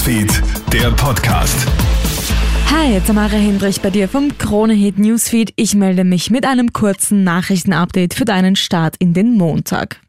Newsfeed, der Podcast. Hi, Tamara Hendrich bei dir vom Kronehit Newsfeed. Ich melde mich mit einem kurzen Nachrichtenupdate für deinen Start in den Montag.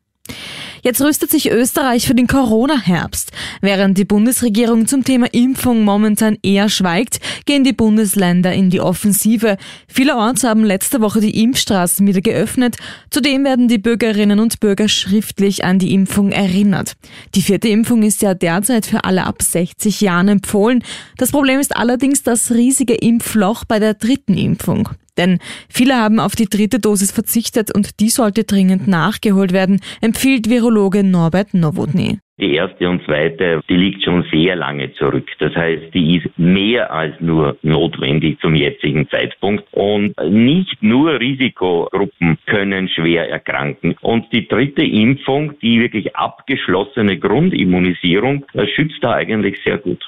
Jetzt rüstet sich Österreich für den Corona-Herbst. Während die Bundesregierung zum Thema Impfung momentan eher schweigt, gehen die Bundesländer in die Offensive. Vielerorts haben letzte Woche die Impfstraßen wieder geöffnet. Zudem werden die Bürgerinnen und Bürger schriftlich an die Impfung erinnert. Die vierte Impfung ist ja derzeit für alle ab 60 Jahren empfohlen. Das Problem ist allerdings das riesige Impfloch bei der dritten Impfung. Denn viele haben auf die dritte Dosis verzichtet und die sollte dringend nachgeholt werden, empfiehlt Virologe Norbert Nowotny. Die erste und zweite, die liegt schon sehr lange zurück. Das heißt, die ist mehr als nur notwendig zum jetzigen Zeitpunkt. Und nicht nur Risikogruppen können schwer erkranken. Und die dritte Impfung, die wirklich abgeschlossene Grundimmunisierung, schützt da eigentlich sehr gut.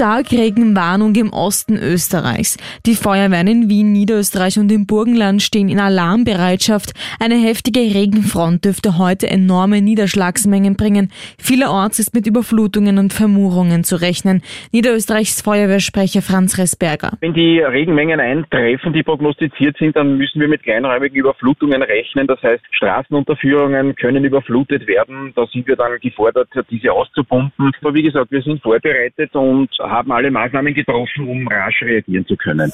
Starkregenwarnung im Osten Österreichs. Die Feuerwehren in Wien, Niederösterreich und im Burgenland stehen in Alarmbereitschaft. Eine heftige Regenfront dürfte heute enorme Niederschlagsmengen bringen. Vielerorts ist mit Überflutungen und Vermurungen zu rechnen. Niederösterreichs Feuerwehrsprecher Franz Resberger. Wenn die Regenmengen eintreffen, die prognostiziert sind, dann müssen wir mit kleinräumigen Überflutungen rechnen. Das heißt, Straßenunterführungen können überflutet werden. Da sind wir dann gefordert, diese auszupumpen. Aber wie gesagt, wir sind vorbereitet und haben alle Maßnahmen getroffen, um rasch reagieren zu können.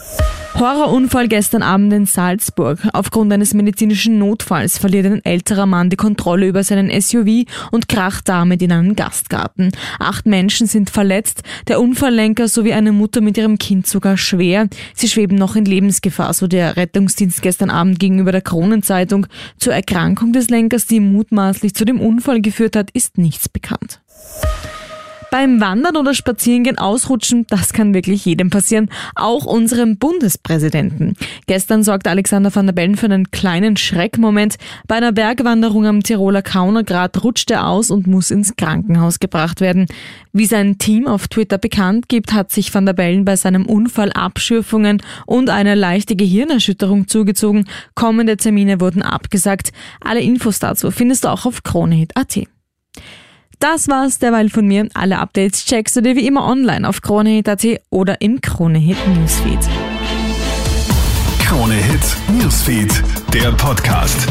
Horrorunfall gestern Abend in Salzburg. Aufgrund eines medizinischen Notfalls verliert ein älterer Mann die Kontrolle über seinen SUV und kracht damit in einen Gastgarten. Acht Menschen sind verletzt, der Unfalllenker sowie eine Mutter mit ihrem Kind sogar schwer. Sie schweben noch in Lebensgefahr, so der Rettungsdienst gestern Abend gegenüber der Kronenzeitung. Zur Erkrankung des Lenkers, die mutmaßlich zu dem Unfall geführt hat, ist nichts bekannt. Beim Wandern oder Spazierengehen ausrutschen, das kann wirklich jedem passieren, auch unserem Bundespräsidenten. Gestern sorgte Alexander van der Bellen für einen kleinen Schreckmoment. Bei einer Bergwanderung am Tiroler Kaunergrat rutscht er aus und muss ins Krankenhaus gebracht werden. Wie sein Team auf Twitter bekannt gibt, hat sich van der Bellen bei seinem Unfall Abschürfungen und eine leichte Gehirnerschütterung zugezogen. Kommende Termine wurden abgesagt. Alle Infos dazu findest du auch auf kronehit.at. Das war's derweil von mir. Alle Updates checkst du dir wie immer online auf kronehit.at oder im Kronehit Newsfeed. Kronehit Newsfeed, der Podcast.